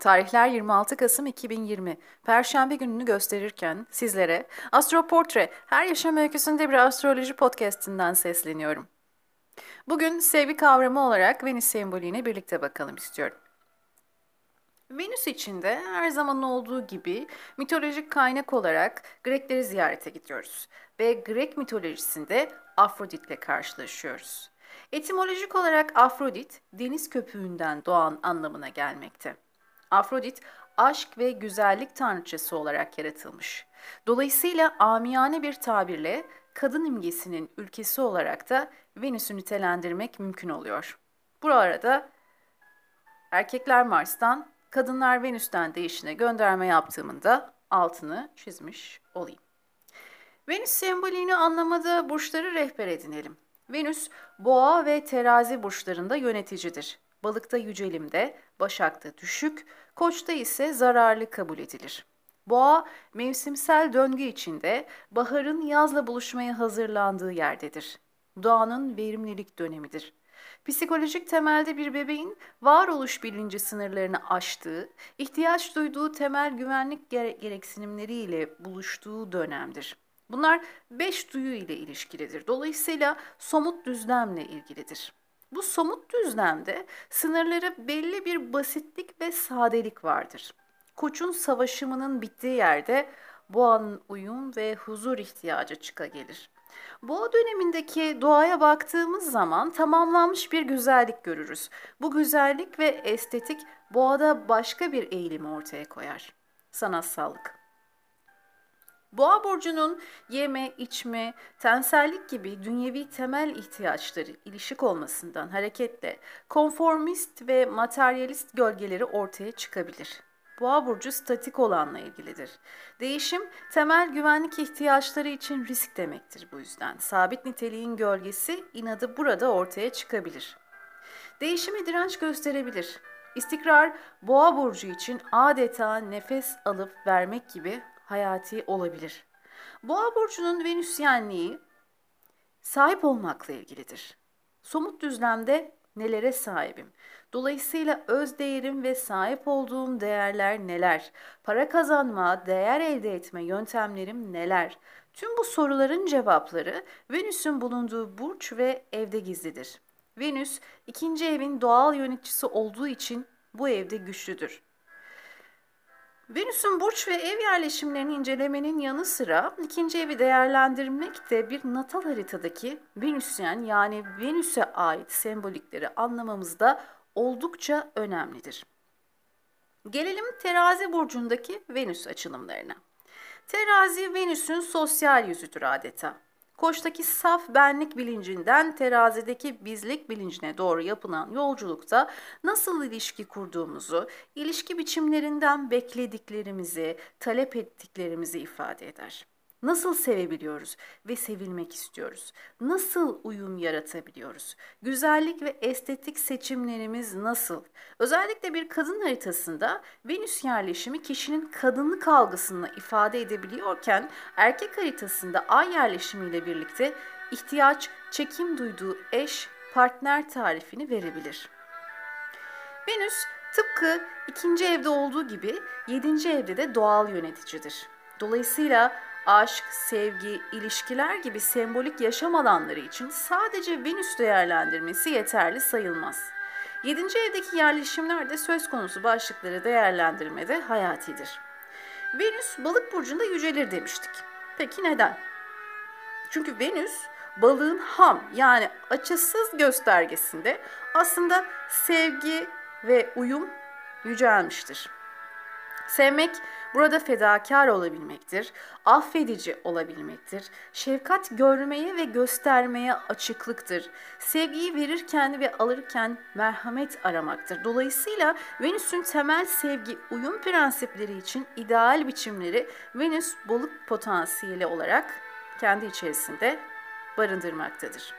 Tarihler 26 Kasım 2020. Perşembe gününü gösterirken sizlere Astroportre, her yaşam öyküsünde bir astroloji podcastinden sesleniyorum. Bugün sevgi kavramı olarak Venüs sembolüne birlikte bakalım istiyorum. Venüs içinde her zaman olduğu gibi mitolojik kaynak olarak Grekleri ziyarete gidiyoruz ve Grek mitolojisinde Afrodit'le karşılaşıyoruz. Etimolojik olarak Afrodit, deniz köpüğünden doğan anlamına gelmekte. Afrodit, aşk ve güzellik tanrıçası olarak yaratılmış. Dolayısıyla amiyane bir tabirle kadın imgesinin ülkesi olarak da Venüs'ü nitelendirmek mümkün oluyor. Bu arada erkekler Mars'tan, kadınlar Venüs'ten değişine gönderme yaptığımın da altını çizmiş olayım. Venüs sembolünü anlamada burçları rehber edinelim. Venüs, boğa ve terazi burçlarında yöneticidir. Balıkta yücelimde, başakta düşük, koçta ise zararlı kabul edilir. Boğa, mevsimsel döngü içinde baharın yazla buluşmaya hazırlandığı yerdedir. Doğanın verimlilik dönemidir. Psikolojik temelde bir bebeğin varoluş bilinci sınırlarını aştığı, ihtiyaç duyduğu temel güvenlik gere gereksinimleriyle buluştuğu dönemdir. Bunlar beş duyu ile ilişkilidir. Dolayısıyla somut düzlemle ilgilidir. Bu somut düzlemde sınırları belli bir basitlik ve sadelik vardır. Koçun savaşımının bittiği yerde boğanın uyum ve huzur ihtiyacı çıka gelir. Boğa dönemindeki doğaya baktığımız zaman tamamlanmış bir güzellik görürüz. Bu güzellik ve estetik boğada başka bir eğilimi ortaya koyar. Sanatsallık. Boğa burcunun yeme, içme, tensellik gibi dünyevi temel ihtiyaçları ilişik olmasından hareketle konformist ve materyalist gölgeleri ortaya çıkabilir. Boğa burcu statik olanla ilgilidir. Değişim temel güvenlik ihtiyaçları için risk demektir bu yüzden. Sabit niteliğin gölgesi inadı burada ortaya çıkabilir. Değişime direnç gösterebilir. İstikrar boğa burcu için adeta nefes alıp vermek gibi hayati olabilir. Boğa burcunun venüsyenliği sahip olmakla ilgilidir. Somut düzlemde nelere sahibim? Dolayısıyla öz değerim ve sahip olduğum değerler neler? Para kazanma, değer elde etme yöntemlerim neler? Tüm bu soruların cevapları Venüs'ün bulunduğu burç ve evde gizlidir. Venüs ikinci evin doğal yöneticisi olduğu için bu evde güçlüdür. Venüs'ün burç ve ev yerleşimlerini incelemenin yanı sıra ikinci evi değerlendirmek de bir natal haritadaki Venüsyen yani Venüs'e ait sembolikleri anlamamızda oldukça önemlidir. Gelelim terazi burcundaki Venüs açılımlarına. Terazi Venüs'ün sosyal yüzüdür adeta. Koç'taki saf benlik bilincinden terazideki bizlik bilincine doğru yapılan yolculukta nasıl ilişki kurduğumuzu, ilişki biçimlerinden beklediklerimizi, talep ettiklerimizi ifade eder. Nasıl sevebiliyoruz ve sevilmek istiyoruz? Nasıl uyum yaratabiliyoruz? Güzellik ve estetik seçimlerimiz nasıl? Özellikle bir kadın haritasında Venüs yerleşimi kişinin kadınlık algısını ifade edebiliyorken erkek haritasında Ay yerleşimiyle birlikte ihtiyaç, çekim duyduğu eş, partner tarifini verebilir. Venüs tıpkı ikinci evde olduğu gibi yedinci evde de doğal yöneticidir. Dolayısıyla aşk, sevgi, ilişkiler gibi sembolik yaşam alanları için sadece Venüs değerlendirmesi yeterli sayılmaz. 7. evdeki yerleşimler de söz konusu başlıkları değerlendirmede hayatidir. Venüs balık burcunda yücelir demiştik. Peki neden? Çünkü Venüs balığın ham yani açısız göstergesinde aslında sevgi ve uyum yücelmiştir. Sevmek burada fedakar olabilmektir, affedici olabilmektir, şefkat görmeye ve göstermeye açıklıktır. Sevgiyi verirken ve alırken merhamet aramaktır. Dolayısıyla Venüs'ün temel sevgi uyum prensipleri için ideal biçimleri Venüs balık potansiyeli olarak kendi içerisinde barındırmaktadır.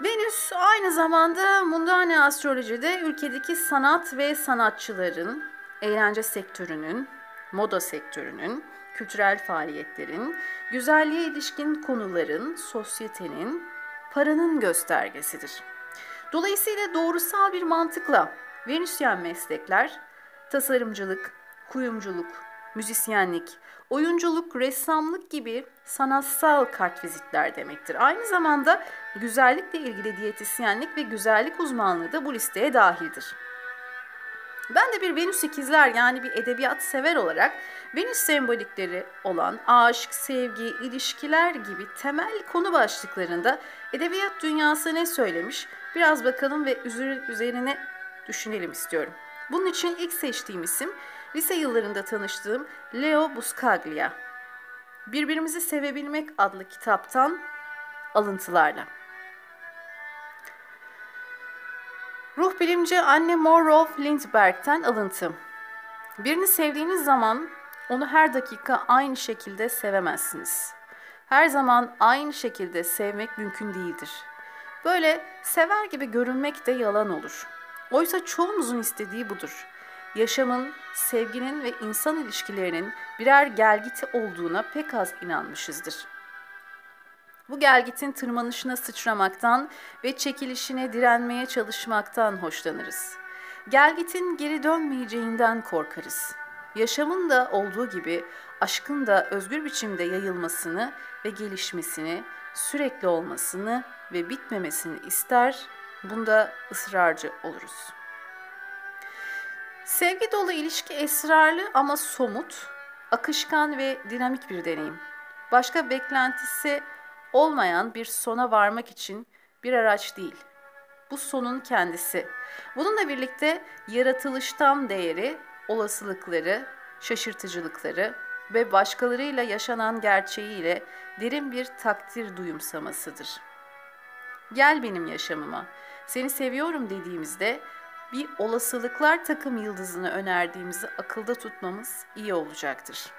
Venüs aynı zamanda mundane astrolojide ülkedeki sanat ve sanatçıların, eğlence sektörünün, moda sektörünün, kültürel faaliyetlerin, güzelliğe ilişkin konuların, sosyetenin, paranın göstergesidir. Dolayısıyla doğrusal bir mantıkla Venüsyen meslekler tasarımcılık, kuyumculuk, müzisyenlik, oyunculuk, ressamlık gibi sanatsal kartvizitler demektir. Aynı zamanda güzellikle ilgili diyetisyenlik ve güzellik uzmanlığı da bu listeye dahildir. Ben de bir Venüs ikizler yani bir edebiyat sever olarak Venüs sembolikleri olan aşk, sevgi, ilişkiler gibi temel konu başlıklarında edebiyat dünyası ne söylemiş biraz bakalım ve üzerine düşünelim istiyorum. Bunun için ilk seçtiğim isim lise yıllarında tanıştığım Leo Buscaglia. Birbirimizi Sevebilmek adlı kitaptan alıntılarla. Ruh bilimci Anne Morrow Lindberg'ten alıntı. Birini sevdiğiniz zaman onu her dakika aynı şekilde sevemezsiniz. Her zaman aynı şekilde sevmek mümkün değildir. Böyle sever gibi görünmek de yalan olur. Oysa çoğumuzun istediği budur. Yaşamın, sevginin ve insan ilişkilerinin birer gelgiti olduğuna pek az inanmışızdır. Bu gelgitin tırmanışına sıçramaktan ve çekilişine direnmeye çalışmaktan hoşlanırız. Gelgitin geri dönmeyeceğinden korkarız. Yaşamın da olduğu gibi aşkın da özgür biçimde yayılmasını ve gelişmesini, sürekli olmasını ve bitmemesini ister, bunda ısrarcı oluruz. Sevgi dolu ilişki esrarlı ama somut, akışkan ve dinamik bir deneyim. Başka beklentisi olmayan bir sona varmak için bir araç değil. Bu sonun kendisi. Bununla birlikte yaratılıştan değeri, olasılıkları, şaşırtıcılıkları ve başkalarıyla yaşanan gerçeğiyle derin bir takdir duyumsamasıdır. Gel benim yaşamıma. Seni seviyorum dediğimizde bir olasılıklar takım yıldızını önerdiğimizi akılda tutmamız iyi olacaktır.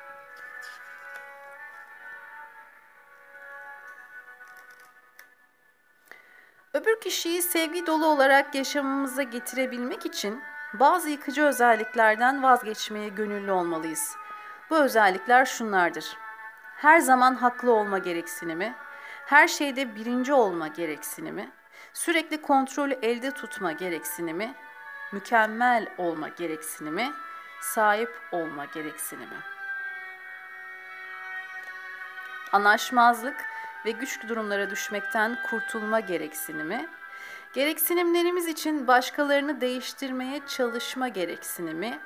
Öbür kişiyi sevgi dolu olarak yaşamımıza getirebilmek için bazı yıkıcı özelliklerden vazgeçmeye gönüllü olmalıyız. Bu özellikler şunlardır. Her zaman haklı olma gereksinimi, her şeyde birinci olma gereksinimi, sürekli kontrolü elde tutma gereksinimi, mükemmel olma gereksinimi, sahip olma gereksinimi. Anlaşmazlık ve güçlü durumlara düşmekten kurtulma gereksinimi, gereksinimlerimiz için başkalarını değiştirmeye çalışma gereksinimi,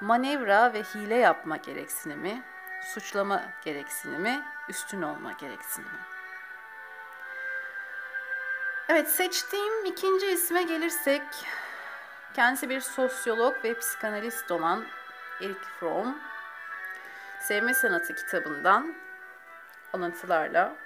manevra ve hile yapma gereksinimi, suçlama gereksinimi, üstün olma gereksinimi. Evet seçtiğim ikinci isme gelirsek kendisi bir sosyolog ve psikanalist olan Eric Fromm Sevme Sanatı kitabından alıntılarla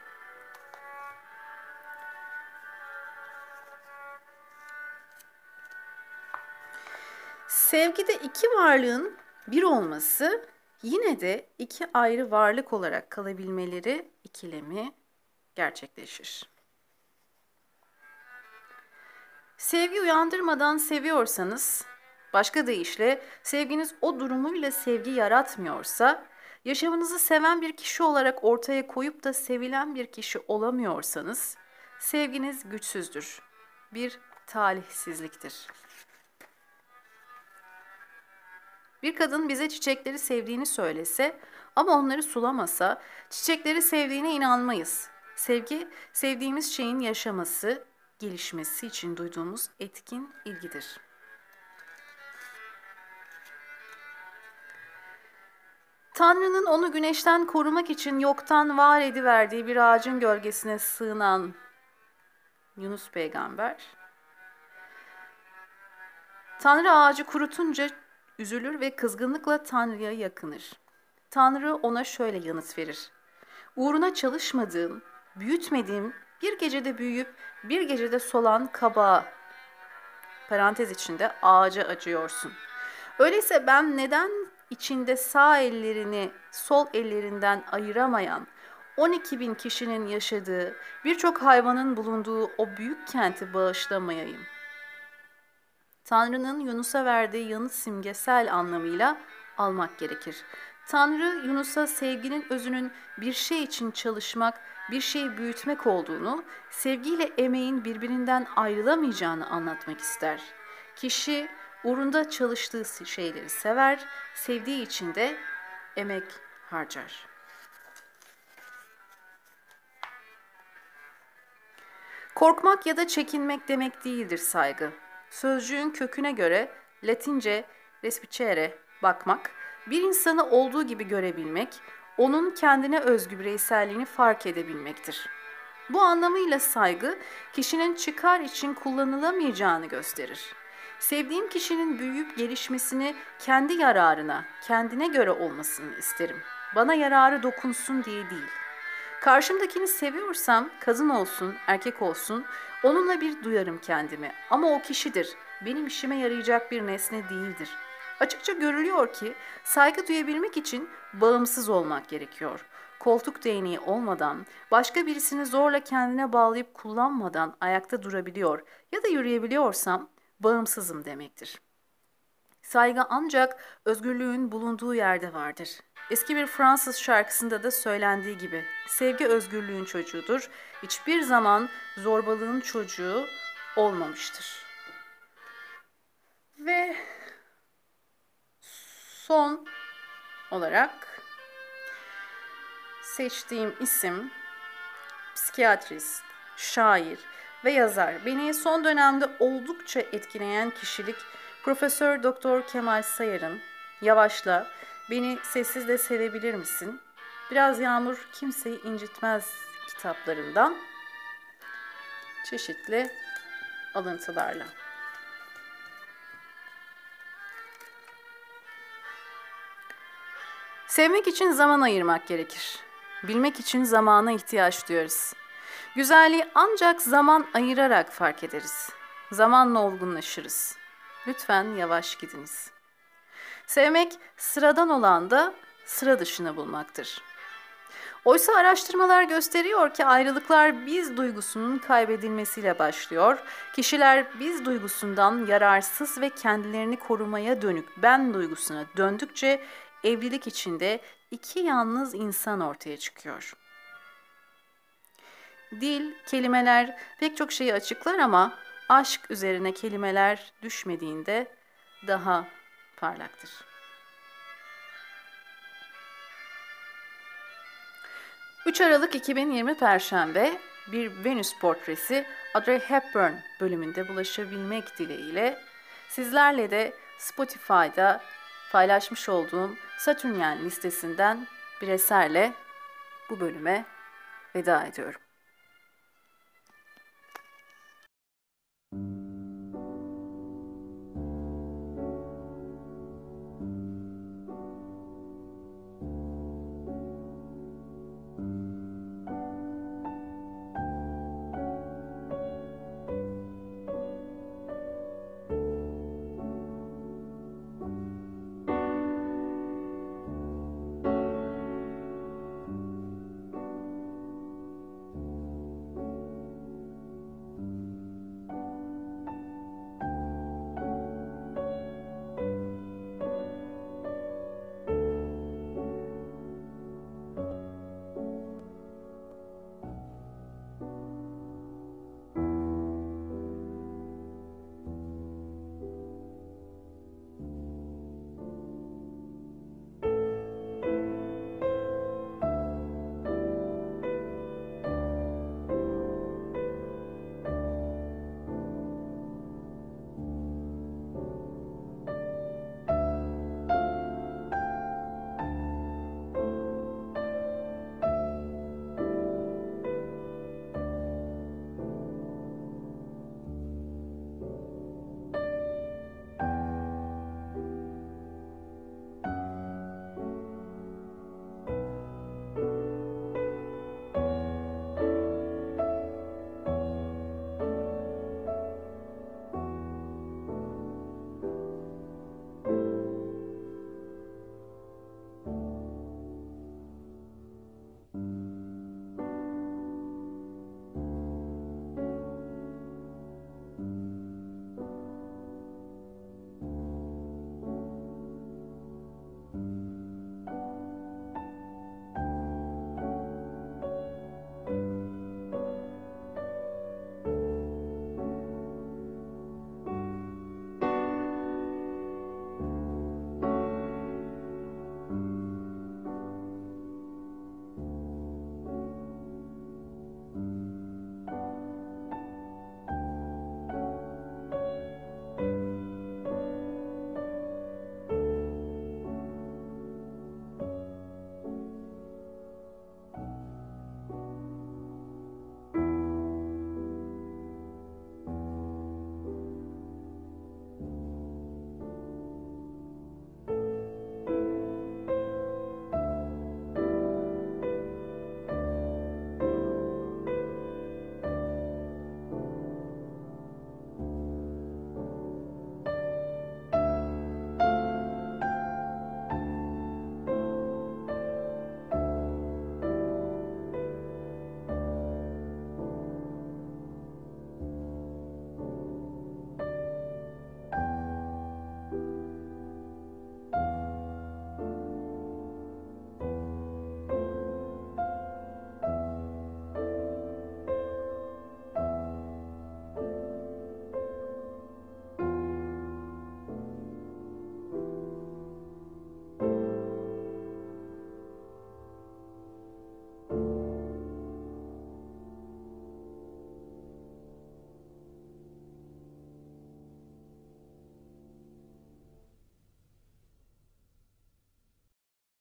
Sevgide iki varlığın bir olması yine de iki ayrı varlık olarak kalabilmeleri ikilemi gerçekleşir. Sevgi uyandırmadan seviyorsanız, başka deyişle sevginiz o durumuyla sevgi yaratmıyorsa, yaşamınızı seven bir kişi olarak ortaya koyup da sevilen bir kişi olamıyorsanız, sevginiz güçsüzdür, bir talihsizliktir. Bir kadın bize çiçekleri sevdiğini söylese ama onları sulamasa, çiçekleri sevdiğine inanmayız. Sevgi, sevdiğimiz şeyin yaşaması, gelişmesi için duyduğumuz etkin ilgidir. Tanrı'nın onu güneşten korumak için yoktan var ediverdiği bir ağacın gölgesine sığınan Yunus peygamber, Tanrı ağacı kurutunca üzülür ve kızgınlıkla Tanrı'ya yakınır. Tanrı ona şöyle yanıt verir. Uğruna çalışmadığım, büyütmediğim, bir gecede büyüyüp bir gecede solan kabağa, parantez içinde ağaca acıyorsun. Öyleyse ben neden içinde sağ ellerini sol ellerinden ayıramayan 12 bin kişinin yaşadığı, birçok hayvanın bulunduğu o büyük kenti bağışlamayayım? Tanrı'nın Yunus'a verdiği yanıt simgesel anlamıyla almak gerekir. Tanrı Yunus'a sevginin özünün bir şey için çalışmak, bir şeyi büyütmek olduğunu, sevgiyle emeğin birbirinden ayrılamayacağını anlatmak ister. Kişi Uğrunda çalıştığı şeyleri sever, sevdiği için de emek harcar. Korkmak ya da çekinmek demek değildir saygı. Sözcüğün köküne göre Latince respicere, bakmak, bir insanı olduğu gibi görebilmek, onun kendine özgü bireyselliğini fark edebilmektir. Bu anlamıyla saygı, kişinin çıkar için kullanılamayacağını gösterir. Sevdiğim kişinin büyüyüp gelişmesini kendi yararına, kendine göre olmasını isterim. Bana yararı dokunsun diye değil. Karşımdakini seviyorsam kadın olsun, erkek olsun onunla bir duyarım kendimi. Ama o kişidir. Benim işime yarayacak bir nesne değildir. Açıkça görülüyor ki saygı duyabilmek için bağımsız olmak gerekiyor. Koltuk değneği olmadan, başka birisini zorla kendine bağlayıp kullanmadan ayakta durabiliyor ya da yürüyebiliyorsam bağımsızım demektir. Saygı ancak özgürlüğün bulunduğu yerde vardır. Eski bir Fransız şarkısında da söylendiği gibi sevgi özgürlüğün çocuğudur. Hiçbir zaman zorbalığın çocuğu olmamıştır. Ve son olarak seçtiğim isim psikiyatrist, şair ve yazar. Beni son dönemde oldukça etkileyen kişilik Profesör Doktor Kemal Sayar'ın Yavaşla, Beni Sessiz de Sevebilir Misin? Biraz Yağmur Kimseyi incitmez kitaplarından çeşitli alıntılarla. Sevmek için zaman ayırmak gerekir. Bilmek için zamana ihtiyaç duyarız. Güzelliği ancak zaman ayırarak fark ederiz. Zamanla olgunlaşırız. Lütfen yavaş gidiniz. Sevmek sıradan olan da sıra dışına bulmaktır. Oysa araştırmalar gösteriyor ki ayrılıklar biz duygusunun kaybedilmesiyle başlıyor. Kişiler biz duygusundan yararsız ve kendilerini korumaya dönük ben duygusuna döndükçe evlilik içinde iki yalnız insan ortaya çıkıyor. Dil, kelimeler pek çok şeyi açıklar ama aşk üzerine kelimeler düşmediğinde daha parlaktır. ...3 Aralık 2020 Perşembe bir Venüs portresi Audrey Hepburn bölümünde bulaşabilmek dileğiyle sizlerle de Spotify'da paylaşmış olduğum Satürnyen listesinden bir eserle bu bölüme veda ediyorum.